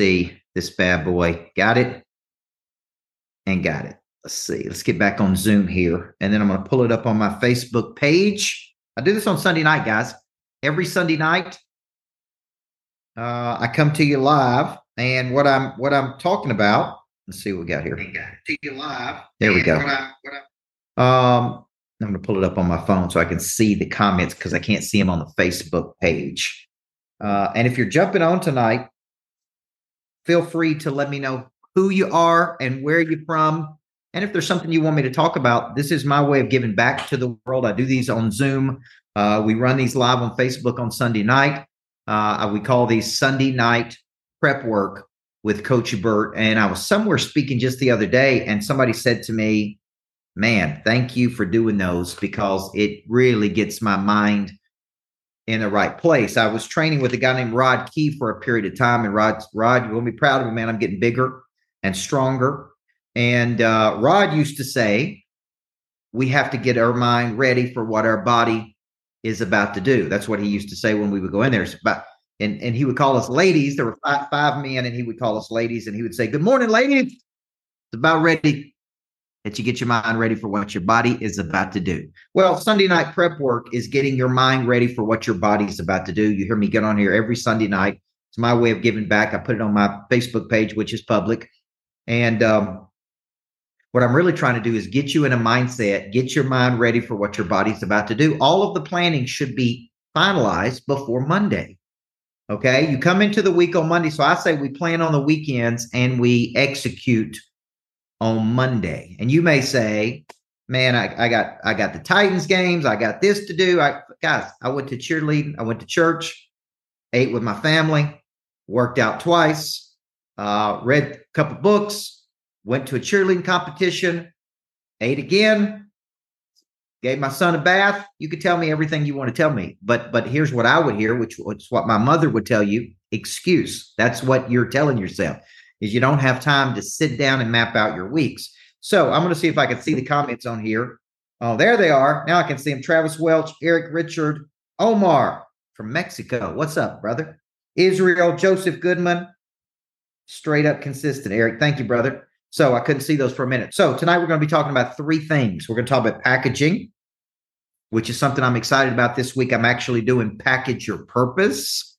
see this bad boy. Got it? And got it. Let's see. Let's get back on Zoom here. And then I'm going to pull it up on my Facebook page. I do this on Sunday night, guys. Every Sunday night, uh, I come to you live. And what I'm what I'm talking about, let's see what we got here. To you live. There we go. What I, what I, um, I'm going to pull it up on my phone so I can see the comments because I can't see them on the Facebook page. Uh, and if you're jumping on tonight, feel free to let me know who you are and where you're from. And if there's something you want me to talk about, this is my way of giving back to the world. I do these on Zoom. Uh, we run these live on Facebook on Sunday night. Uh, we call these Sunday night prep work with Coach Burt. And I was somewhere speaking just the other day, and somebody said to me, Man, thank you for doing those because it really gets my mind in the right place. I was training with a guy named Rod Key for a period of time, and Rod, Rod, you will be proud of me, man. I'm getting bigger and stronger. And uh, Rod used to say, we have to get our mind ready for what our body is about to do. That's what he used to say when we would go in there. About, and, and he would call us ladies. There were five, five men, and he would call us ladies, and he would say, Good morning, ladies. It's about ready that you get your mind ready for what your body is about to do. Well, Sunday night prep work is getting your mind ready for what your body is about to do. You hear me get on here every Sunday night. It's my way of giving back. I put it on my Facebook page, which is public. And um, what I'm really trying to do is get you in a mindset, get your mind ready for what your body's about to do. All of the planning should be finalized before Monday. Okay. You come into the week on Monday. So I say we plan on the weekends and we execute on Monday. And you may say, man, I, I got I got the Titans games. I got this to do. I guys, I went to cheerleading. I went to church, ate with my family, worked out twice, uh, read a couple books, went to a cheerleading competition, ate again, gave my son a bath. You could tell me everything you want to tell me. But but here's what I would hear, which is what my mother would tell you. Excuse. That's what you're telling yourself is you don't have time to sit down and map out your weeks. So I'm going to see if I can see the comments on here. Oh, there they are. Now I can see them. Travis Welch, Eric Richard, Omar from Mexico. What's up, brother? Israel, Joseph Goodman. Straight up consistent, Eric. Thank you, brother. So I couldn't see those for a minute. So tonight we're going to be talking about three things. We're going to talk about packaging, which is something I'm excited about this week. I'm actually doing Package Your Purpose,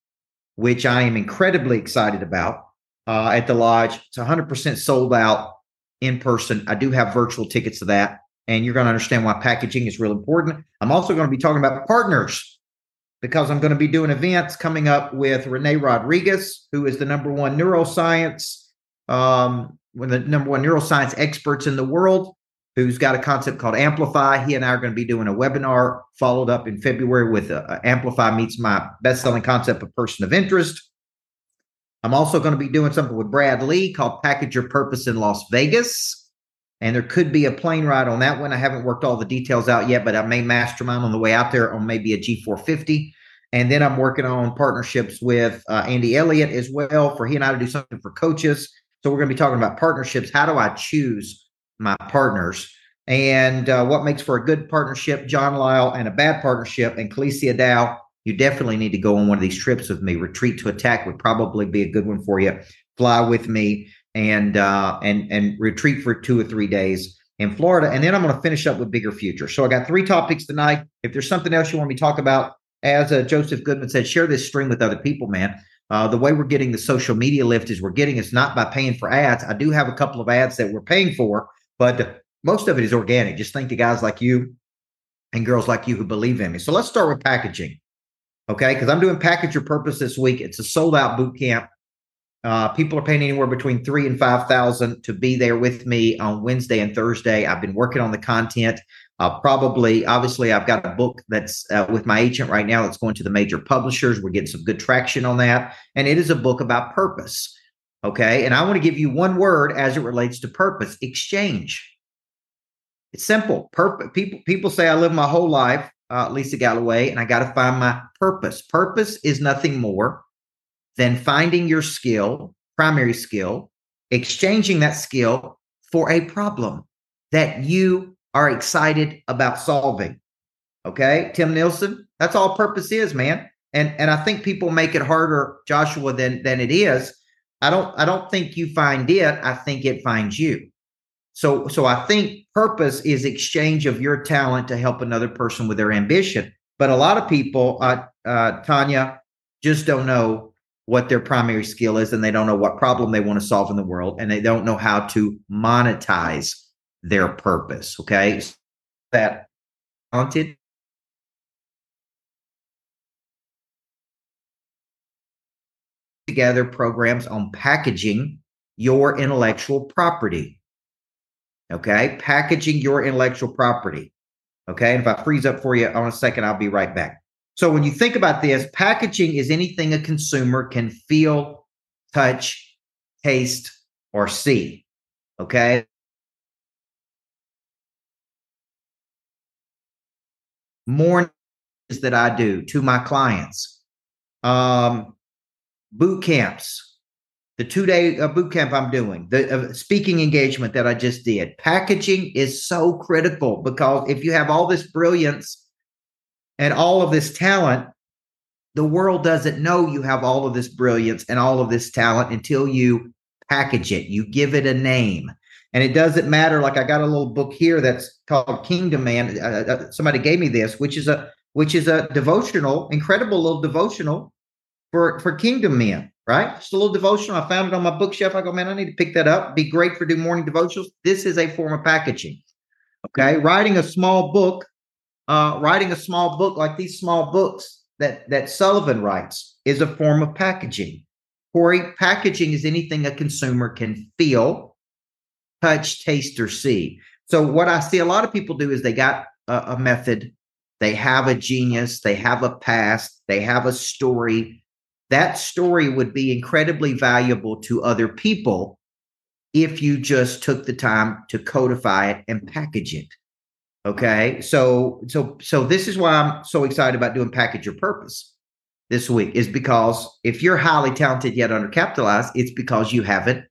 which I am incredibly excited about uh, at the lodge. It's 100% sold out in person. I do have virtual tickets to that, and you're going to understand why packaging is real important. I'm also going to be talking about partners because I'm going to be doing events coming up with Rene Rodriguez, who is the number one neuroscience, um, one of the number one neuroscience experts in the world, who's got a concept called Amplify. He and I are going to be doing a webinar followed up in February with uh, Amplify meets my best-selling concept of person of interest. I'm also going to be doing something with Brad Lea called Package Your Purpose in Las Vegas. And there could be a plane ride on that one. I haven't worked all the details out yet, but I may mastermind on the way out there on maybe a G450. And then I'm working on partnerships with uh, Andy Elliott as well for he and I to do something for coaches. So we're going to be talking about partnerships. How do I choose my partners? And uh, what makes for a good partnership, John Lyle, and a bad partnership, and Kalicia Dow you definitely need to go on one of these trips with me. Retreat to Attack would probably be a good one for you. Fly with me and uh, and and retreat for two or three days in Florida, and then I'm going to finish up with bigger future. So I got three topics tonight. If there's something else you want me to talk about, as uh, Joseph Goodman said, share this stream with other people, man. Uh, the way we're getting the social media lift is we're getting it's not by paying for ads. I do have a couple of ads that we're paying for, but most of it is organic. Just think to guys like you and girls like you who believe in me. So let's start with packaging. Okay, because I'm doing package your purpose this week. It's a sold out boot camp. Uh, people are paying anywhere between three and five thousand to be there with me on Wednesday and Thursday. I've been working on the content. Uh, probably, obviously, I've got a book that's uh, with my agent right now that's going to the major publishers. We're getting some good traction on that, and it is a book about purpose. Okay, and I want to give you one word as it relates to purpose: exchange. It's simple. Purpose. People people say I live my whole life uh, Lisa Galloway, and I got to find my purpose. Purpose is nothing more than finding your skill, primary skill, exchanging that skill for a problem that you are excited about solving. Okay, Tim Nielsen, that's all purpose is, man. And and I think people make it harder, Joshua, than than it is. I don't I don't think you find it. I think it finds you. So so I think purpose is exchange of your talent to help another person with their ambition. But a lot of people, uh, uh, Tanya, just don't know what their primary skill is, and they don't know what problem they want to solve in the world, and they don't know how to monetize their purpose. Okay, that talented together programs on packaging your intellectual property. Okay, packaging your intellectual property. Okay, and if I freeze up for you on a second, I'll be right back. So when you think about this, packaging is anything a consumer can feel, touch, taste, or see. Okay. More that I do to my clients. Um, boot camps, the two day uh, boot camp I'm doing, the uh, speaking engagement that I just did. Packaging is so critical because if you have all this brilliance and all of this talent, the world doesn't know you have all of this brilliance and all of this talent until you package it, you give it a name. And it doesn't matter. Like I got a little book here that's called Kingdom Man. Uh, uh somebody gave me this, which is a which is a devotional, incredible little devotional for for kingdom men, right? Just a little devotional. I found it on my bookshelf. I go, man, I need to pick that up. Be great for doing morning devotionals. This is a form of packaging. Okay, writing a small book, uh, writing a small book like these small books that that Sullivan writes is a form of packaging. Corey, packaging is anything a consumer can feel, touch, taste, or see. So what I see a lot of people do is they got a, a method, they have a genius, they have a past, they have a story, that story would be incredibly valuable to other people if you just took the time to codify it and package it okay? So so so this is why i'm so excited about doing package your purpose this week is because if you're highly talented yet undercapitalized it's because you haven't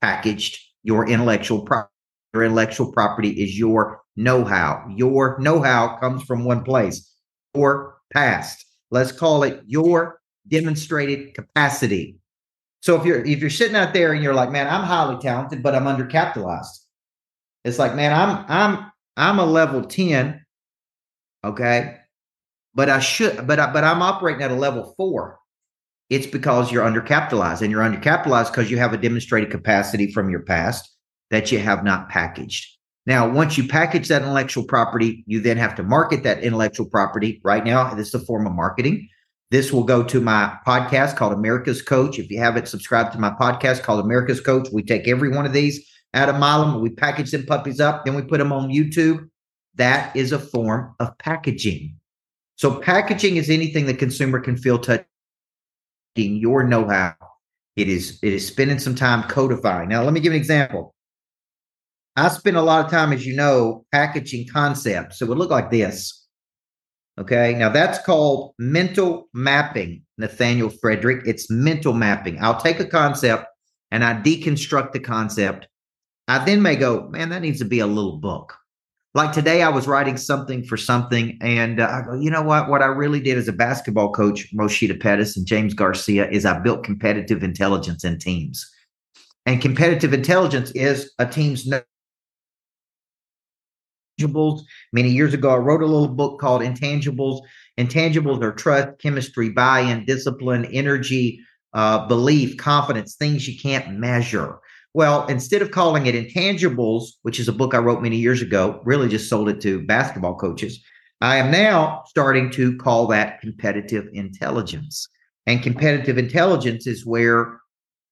packaged your intellectual property your intellectual property is your know-how. Your know-how comes from one place your past. Let's call it your demonstrated capacity. So if you're if you're sitting out there and you're like, man, I'm highly talented, but I'm undercapitalized. It's like, man, I'm I'm I'm a level 10. Okay. But I should, but I, but I'm operating at a level four. It's because you're undercapitalized, and you're undercapitalized because you have a demonstrated capacity from your past that you have not packaged. Now, once you package that intellectual property, you then have to market that intellectual property. Right now, this is a form of marketing. This will go to my podcast called America's Coach. If you haven't subscribed to my podcast called America's Coach, we take every one of these out of Milam, we package them puppies up, then we put them on YouTube. That is a form of packaging. So packaging is anything the consumer can feel touching your know-how. It is it is spending some time codifying. Now, let me give an example. I spend a lot of time, as you know, packaging concepts. So it would look like this. Okay. Now that's called mental mapping, Nathaniel Frederick. It's mental mapping. I'll take a concept and I deconstruct the concept. I then may go, man, that needs to be a little book. Like today, I was writing something for something, and uh, I go, you know what? What I really did as a basketball coach, Moshita Pettis and James Garcia, is I built competitive intelligence in teams. And competitive intelligence is a team's intangibles. Many years ago, I wrote a little book called Intangibles. Intangibles are trust, chemistry, buy in, discipline, energy, uh, belief, confidence, things you can't measure. Well, instead of calling it Intangibles, which is a book I wrote many years ago, really just sold it to basketball coaches. I am now starting to call that competitive intelligence. And competitive intelligence is where,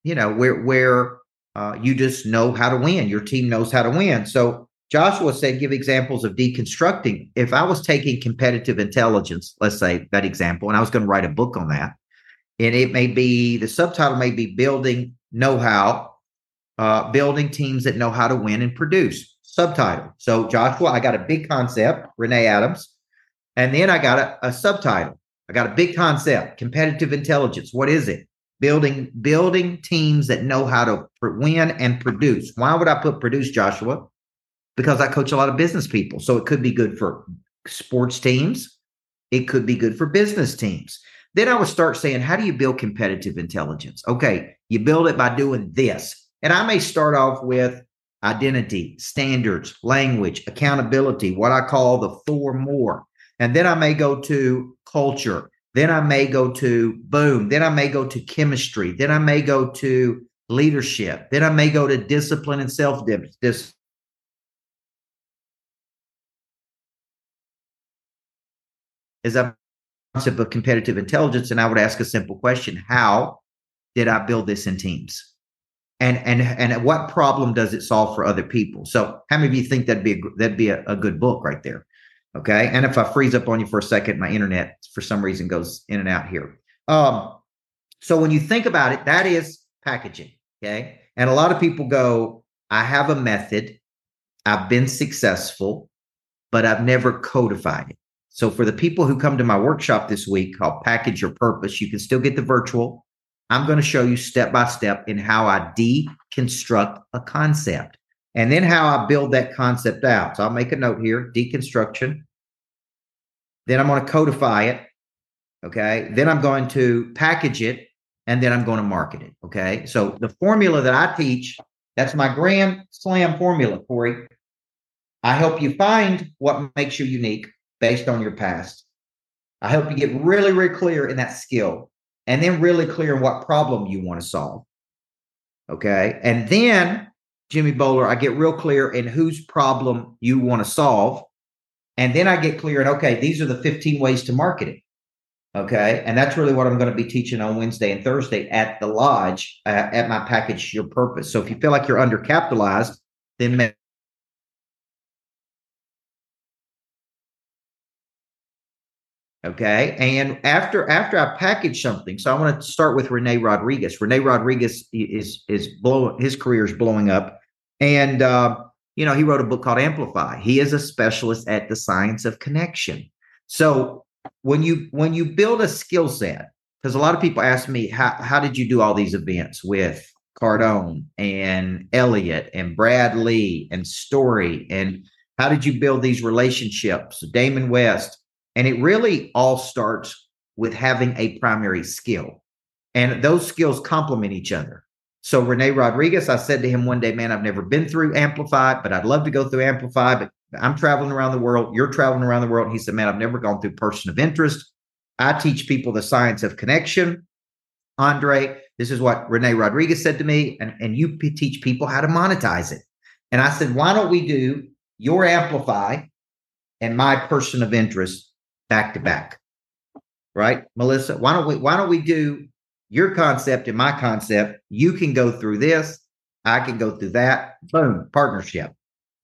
you know, where where uh, you just know how to win. Your team knows how to win. So Joshua said, give examples of deconstructing. If I was taking competitive intelligence, let's say that example, and I was going to write a book on that, and it may be the subtitle may be building know how, uh, building teams that know how to win and produce. Subtitle. So, Joshua, I got a big concept, Renee Adams, and then I got a, a subtitle. I got a big concept, competitive intelligence. What is it? Building building teams that know how to win and produce. Why would I put produce, Joshua? Because I coach a lot of business people. So it could be good for sports teams, it could be good for business teams. Then I would start saying, how do you build competitive intelligence? Okay, You build it by doing this. And I may start off with identity, standards, language, accountability, what I call the four more. And then I may go to culture. Then I may go to boom. Then I may go to chemistry. Then I may go to leadership. Then I may go to discipline and self discipline. Is a concept of competitive intelligence, and I would ask a simple question: How did I build this in teams? And and and what problem does it solve for other people? So, how many of you think that'd be a, that'd be a, a good book right there? Okay. And if I freeze up on you for a second, my internet for some reason goes in and out here. Um, so when you think about it, that is packaging. Okay. And a lot of people go, I have a method, I've been successful, but I've never codified it. So for the people who come to my workshop this week called Package Your Purpose, you can still get the virtual. I'm going to show you step by step in how I deconstruct a concept and then how I build that concept out. So I'll make a note here deconstruction. Then I'm going to codify it. Okay. Then I'm going to package it and then I'm going to market it. Okay. So the formula that I teach, that's my grand slam formula, Corey. I help you find what makes you unique based on your past. I help you get really, really clear in that skill and then really clear in what problem you want to solve. Okay. And then Jimmy Bowler, I get real clear in whose problem you want to solve. And then I get clear in, okay, these are the 15 ways to market it. Okay. And that's really what I'm going to be teaching on Wednesday and Thursday at the lodge uh, at my package, Your Purpose. So if you feel like you're undercapitalized, then Okay. And after after I package something, so I want to start with Rene Rodriguez. Rene Rodriguez is is blowing his career is blowing up. And uh, you know, he wrote a book called Amplify. He is a specialist at the science of connection. So when you when you build a skill set, because a lot of people ask me, how how did you do all these events with Cardone and Elliott and Brad Lea and Storey? And how did you build these relationships? Damon West and it really all starts with having a primary skill. And those skills complement each other. So Rene Rodriguez, I said to him one day, man, I've never been through Amplify, but I'd love to go through Amplify, but I'm traveling around the world. You're traveling around the world. And he said, man, I've never gone through person of interest. I teach people the science of connection. Andre, this is what Rene Rodriguez said to me, and, and you p- teach people how to monetize it. And I said, why don't we do your Amplify and my person of interest back to back. Right, Melissa? Why don't we why don't we do your concept and my concept? You can go through this, I can go through that. Boom, partnership.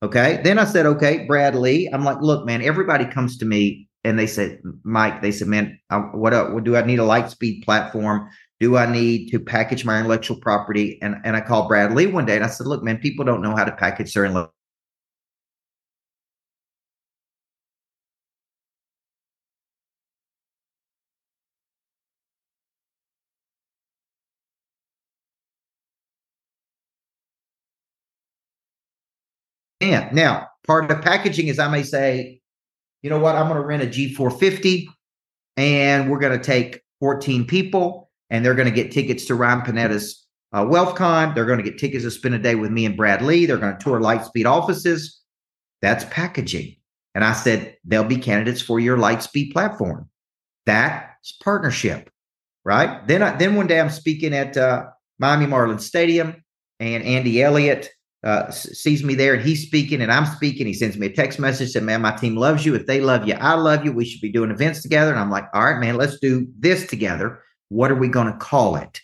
Okay. Then I said, okay, Brad Lea. I'm like, look, man, everybody comes to me and they said, Mike, they said, man, what, what do I need a Lightspeed platform? Do I need to package my intellectual property? And and I called Brad Lea one day and I said, look, man, people don't know how to package their intellectual can. Now, part of packaging is I may say, you know what, I'm going to rent a G450 and we're going to take 14 people and they're going to get tickets to Ryan Pineda's uh, WealthCon. They're going to get tickets to spend a day with me and Brad Lea. They're going to tour Lightspeed offices. That's packaging. And I said, they'll be candidates for your Lightspeed platform. That's partnership, right? Then, I, then one day I'm speaking at uh, Miami Marlins Stadium and Andy Elliott uh, sees me there and he's speaking and I'm speaking. He sends me a text message said, Man, my team loves you. If they love you, I love you. We should be doing events together. And I'm like, All right, man, let's do this together. What are we going to call it?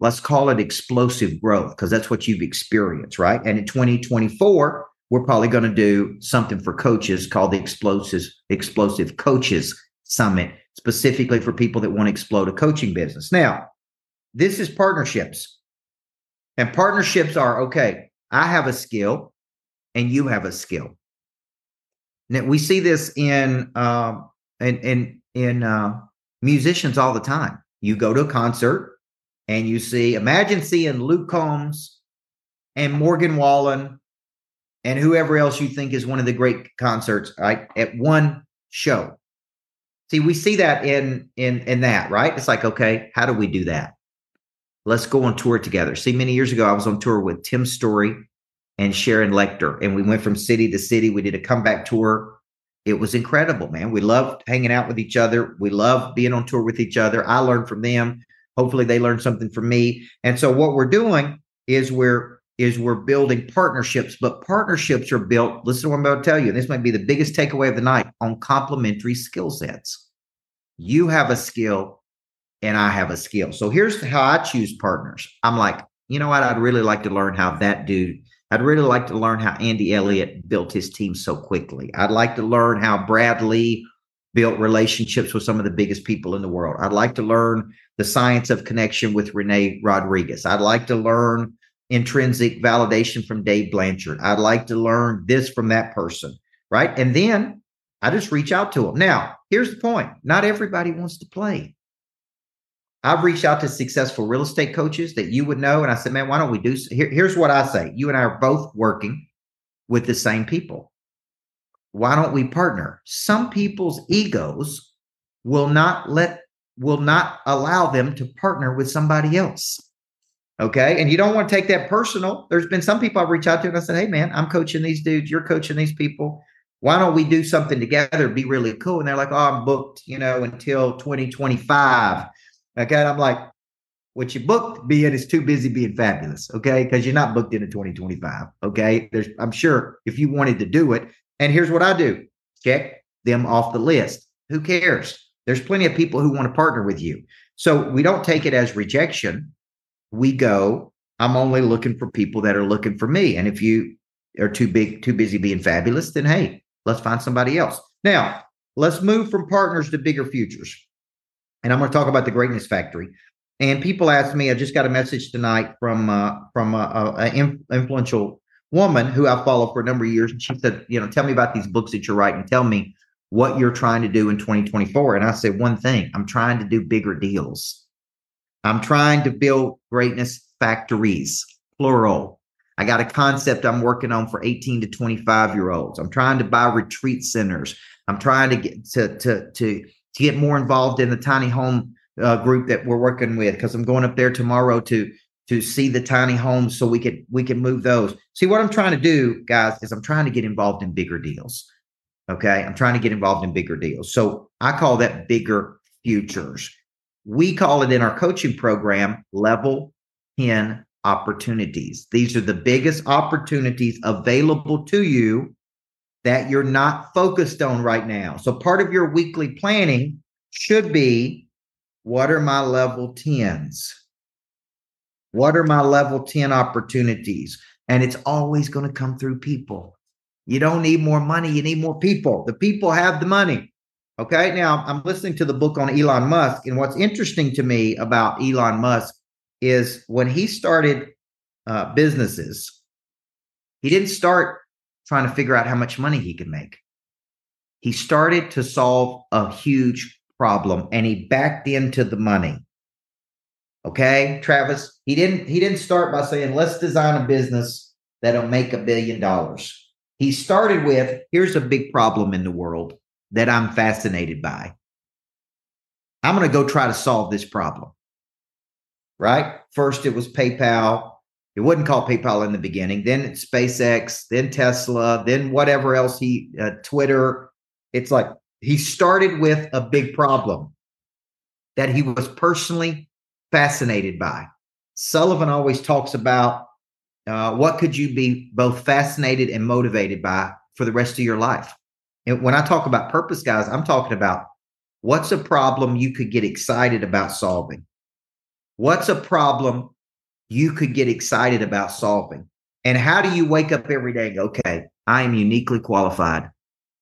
Let's call it explosive growth because that's what you've experienced, right? And in 2024, we're probably going to do something for coaches called the Explosive Explosive Coaches Summit, specifically for people that want to explode a coaching business. Now, this is partnerships. And partnerships are okay, I have a skill and you have a skill. Now, we see this in um, in in, in uh, musicians all the time. You go to a concert and you see, imagine seeing Luke Combs and Morgan Wallen and whoever else you think is one of the great concerts, right? At one show. See, we see that in in in that, right? It's like, okay, how do we do that? Let's go on tour together. See, many years ago, I was on tour with Tim Storey and Sharon Lechter, and we went from city to city. We did a comeback tour. It was incredible, man. We loved hanging out with each other. We loved being on tour with each other. I learned from them. Hopefully, they learned something from me. And so, what we're doing is we're is we're building partnerships, but partnerships are built. Listen to what I'm about to tell you. And this might be the biggest takeaway of the night on complementary skill sets. You have a skill, and I have a skill. So here's how I choose partners. I'm like, you know what? I'd really like to learn how that dude. I'd really like to learn how Andy Elliott built his team so quickly. I'd like to learn how Brad Lea built relationships with some of the biggest people in the world. I'd like to learn the science of connection with Rene Rodriguez. I'd like to learn intrinsic validation from Dave Blanchard. I'd like to learn this from that person, right? And then I just reach out to them. Now, here's the point not everybody wants to play. I've reached out to successful real estate coaches that you would know. And I said, man, why don't we do? Here, here's what I say you and I are both working with the same people. Why don't we partner? Some people's egos will not let, will not allow them to partner with somebody else. Okay. And you don't want to take that personal. There's been some people I've reached out to and I said, Hey, man, I'm coaching these dudes. You're coaching these people. Why don't we do something together? Be really cool. And they're like, Oh, I'm booked, you know, until 2025. Okay. And I'm like, what you booked being is too busy being fabulous. Okay. Because you're not booked into 2025. Okay. There's, I'm sure if you wanted to do it. And here's what I do check them off the list. Who cares? There's plenty of people who want to partner with you. So we don't take it as rejection we go, I'm only looking for people that are looking for me. And if you are too big, too busy being fabulous, then hey, let's find somebody else. Now, let's move from partners to bigger futures. And I'm going to talk about the greatness factory. And people ask me, I just got a message tonight from uh, from an influential woman who I follow for a number of years, and she said, you know, tell me about these books that you're writing. Tell me what you're trying to do in 2024. And I said one thing: I'm trying to do bigger deals. I'm trying to build greatness factories, plural. I got a concept I'm working on for 18 to 25 year olds. I'm trying to buy retreat centers. I'm trying to get to to to, to get more involved in the tiny home uh, group that we're working with because I'm going up there tomorrow to to see the tiny homes so we could we can move those. See what I'm trying to do, guys, is I'm trying to get involved in bigger deals. Okay, I'm trying to get involved in bigger deals. So I call that bigger futures. We call it in our coaching program level 10 opportunities. These are the biggest opportunities available to you that you're not focused on right now. So part of your weekly planning should be what are my level 10s? What are my level 10 opportunities? And it's always going to come through people. You don't need more money, you need more people. The people have the money. Okay. Now I'm listening to the book on Elon Musk. And what's interesting to me about Elon Musk is when he started uh, businesses, he didn't start trying to figure out how much money he could make. He started to solve a huge problem and he backed into the money. Okay, Travis, he didn't he didn't start by saying let's design a business that'll make a billion dollars. He started with here's a big problem in the world that I'm fascinated by. I'm going to go try to solve this problem. Right? First, it was PayPal. It wasn't called PayPal in the beginning. Then it's SpaceX, then Tesla, then whatever else he, uh, Twitter. It's like he started with a big problem that he was personally fascinated by. Sullivan always talks about uh, what could you be both fascinated and motivated by for the rest of your life. And when I talk about purpose, guys, I'm talking about what's a problem you could get excited about solving? What's a problem you could get excited about solving? And how do you wake up every day and go, okay, I am uniquely qualified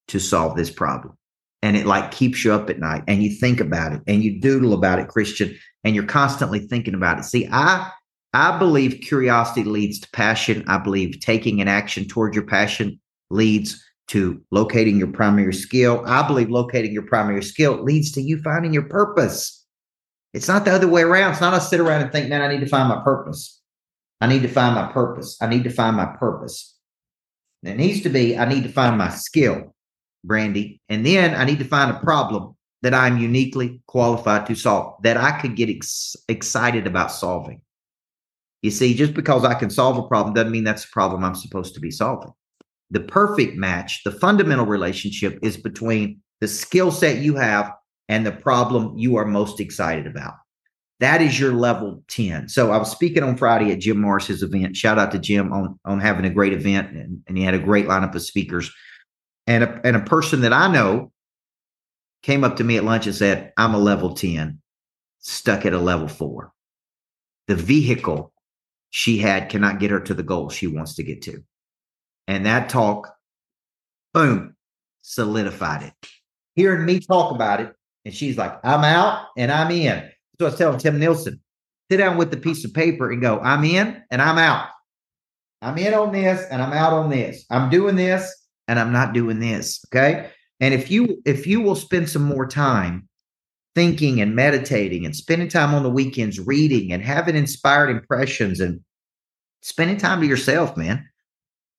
to solve this problem? And it like keeps you up at night and you think about it and you doodle about it, Christian, and you're constantly thinking about it. See, I I believe curiosity leads to passion. I believe taking an action toward your passion leads to locating your primary skill. I believe locating your primary skill leads to you finding your purpose. It's not the other way around. It's not I sit around and think, man, I need to find my purpose. I need to find my purpose. I need to find my purpose. It needs to be, I need to find my skill, Brandy. And then I need to find a problem that I'm uniquely qualified to solve, that I could get ex- excited about solving. You see, just because I can solve a problem doesn't mean that's the problem I'm supposed to be solving. The perfect match, the fundamental relationship is between the skill set you have and the problem you are most excited about. That is your level 10. So I was speaking on Friday at Jim Morris's event. Shout out to Jim on, on having a great event. And, and he had a great lineup of speakers. And a, and a person that I know came up to me at lunch and said, I'm a level 10, stuck at a level four. The vehicle she had cannot get her to the goal she wants to get to. And that talk, boom, solidified it. Hearing me talk about it, and she's like, I'm out and I'm in. So I was telling Tim Nielsen, sit down with the piece of paper and go, I'm in and I'm out. I'm in on this and I'm out on this. I'm doing this and I'm not doing this. Okay. And if you if you will spend some more time thinking and meditating and spending time on the weekends reading and having inspired impressions and spending time to yourself, man.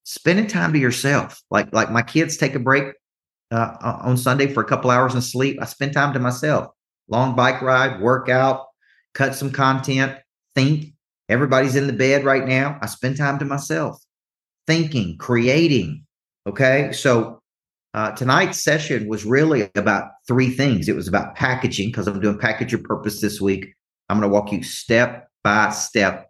Spending time to yourself. Like like my kids take a break uh, on Sunday for a couple hours and sleep. I spend time to myself. Long bike ride, workout, cut some content, think. Everybody's in the bed right now. I spend time to myself, thinking, creating. Okay. So uh, tonight's session was really about three things. It was about packaging because I'm doing package your purpose this week. I'm going to walk you step by step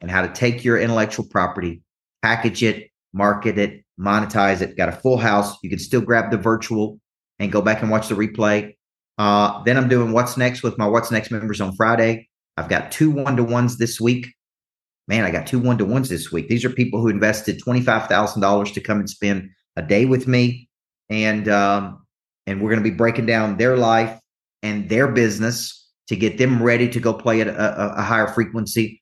and how to take your intellectual property, package it, market it, monetize it. Got a full house. You can still grab the virtual and go back and watch the replay. Uh, then I'm doing what's next with my what's next members on Friday. I've got two one to ones this week. Man, I got two one to ones this week. These are people who invested $25,000 to come and spend a day with me and um, and we're going to be breaking down their life and their business to get them ready to go play at a, a higher frequency.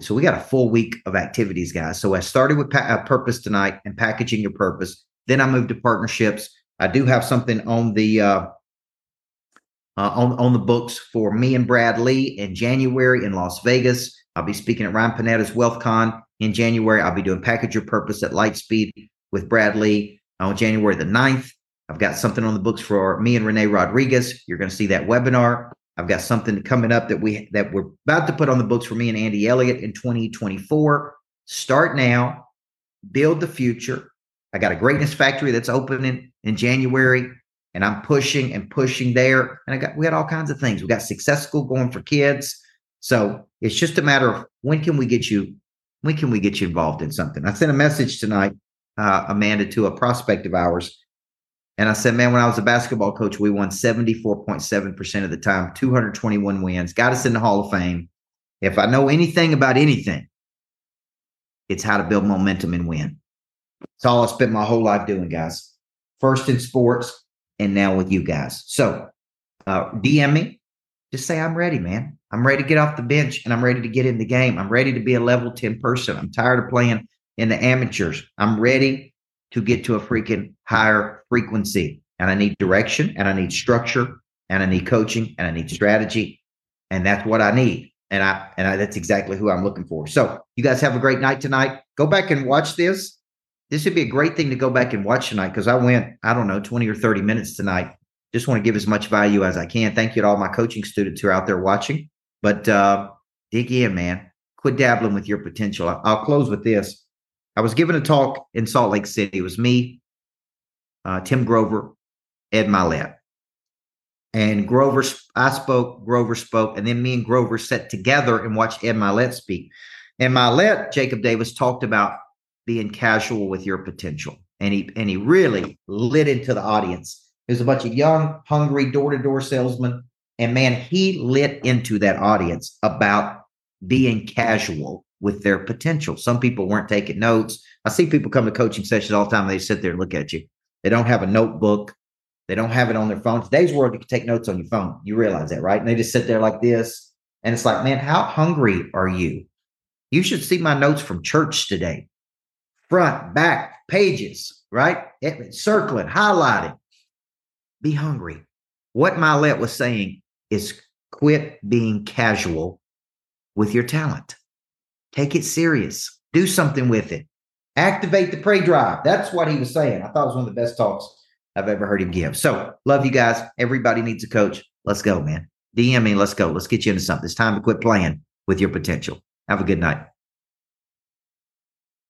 So we got a full week of activities, guys. So I started with pa- uh, purpose tonight and packaging your purpose. Then I moved to partnerships. I do have something on the uh, uh, on on the books for me and Brad Lea in January in Las Vegas. I'll be speaking at Ryan Pineda's WealthCon in January. I'll be doing package your purpose at Lightspeed with Brad Lea on January the 9th. I've got something on the books for me and Rene Rodriguez. You're going to see that webinar. I've got something coming up that we that we're about to put on the books for me and Andy Elliott in 2024. Start now, build the future. I got a greatness factory that's opening in January, and I'm pushing and pushing there. And I got we got all kinds of things. We got success school going for kids. So it's just a matter of when can we get you when can we get you involved in something? I sent a message tonight uh, Amanda to a prospect of ours. And I said, man, when I was a basketball coach, we won 74.7% of the time, 221 wins, got us in the Hall of Fame. If I know anything about anything, it's how to build momentum and win. It's all I spent my whole life doing, guys. First in sports and now with you guys. So uh, DM me. Just say, I'm ready, man. I'm ready to get off the bench and I'm ready to get in the game. I'm ready to be a level 10 person. I'm tired of playing in the amateurs. I'm ready to get to a freaking higher frequency. And I need direction and I need structure and I need coaching and I need strategy. And that's what I need. And I and I, that's exactly who I'm looking for. So you guys have a great night tonight. Go back and watch this. This would be a great thing to go back and watch tonight because I went, I don't know, 20 or 30 minutes tonight. Just want to give as much value as I can. Thank you to all my coaching students who are out there watching. But uh, dig in, man. Quit dabbling with your potential. I'll close with this. I was given a talk in Salt Lake City. It was me, uh, Tim Grover, Ed Mylett. And Grover, I spoke, Grover spoke, and then me and Grover sat together and watched Ed Mylett speak. And Mylett, Jacob Davis, talked about being casual with your potential. And he and he really lit into the audience. There's a bunch of young, hungry, door-to-door salesmen. And man, he lit into that audience about being casual with their potential. Some people weren't taking notes. I see people come to coaching sessions all the time. they sit there and look at you. They don't have a notebook. They don't have it on their phone. Today's world, you can take notes on your phone. You realize that, right? And they just sit there like this. And it's like, man, how hungry are you? You should see my notes from church today. Front, back, pages, right? Circling, highlighting. Be hungry. What Mylett was saying is quit being casual with your talent. Take it serious. Do something with it. Activate the prey drive. That's what he was saying. I thought it was one of the best talks I've ever heard him give. So, love you guys. Everybody needs a coach. Let's go, man. DM me. Let's go. Let's get you into something. It's time to quit playing with your potential. Have a good night.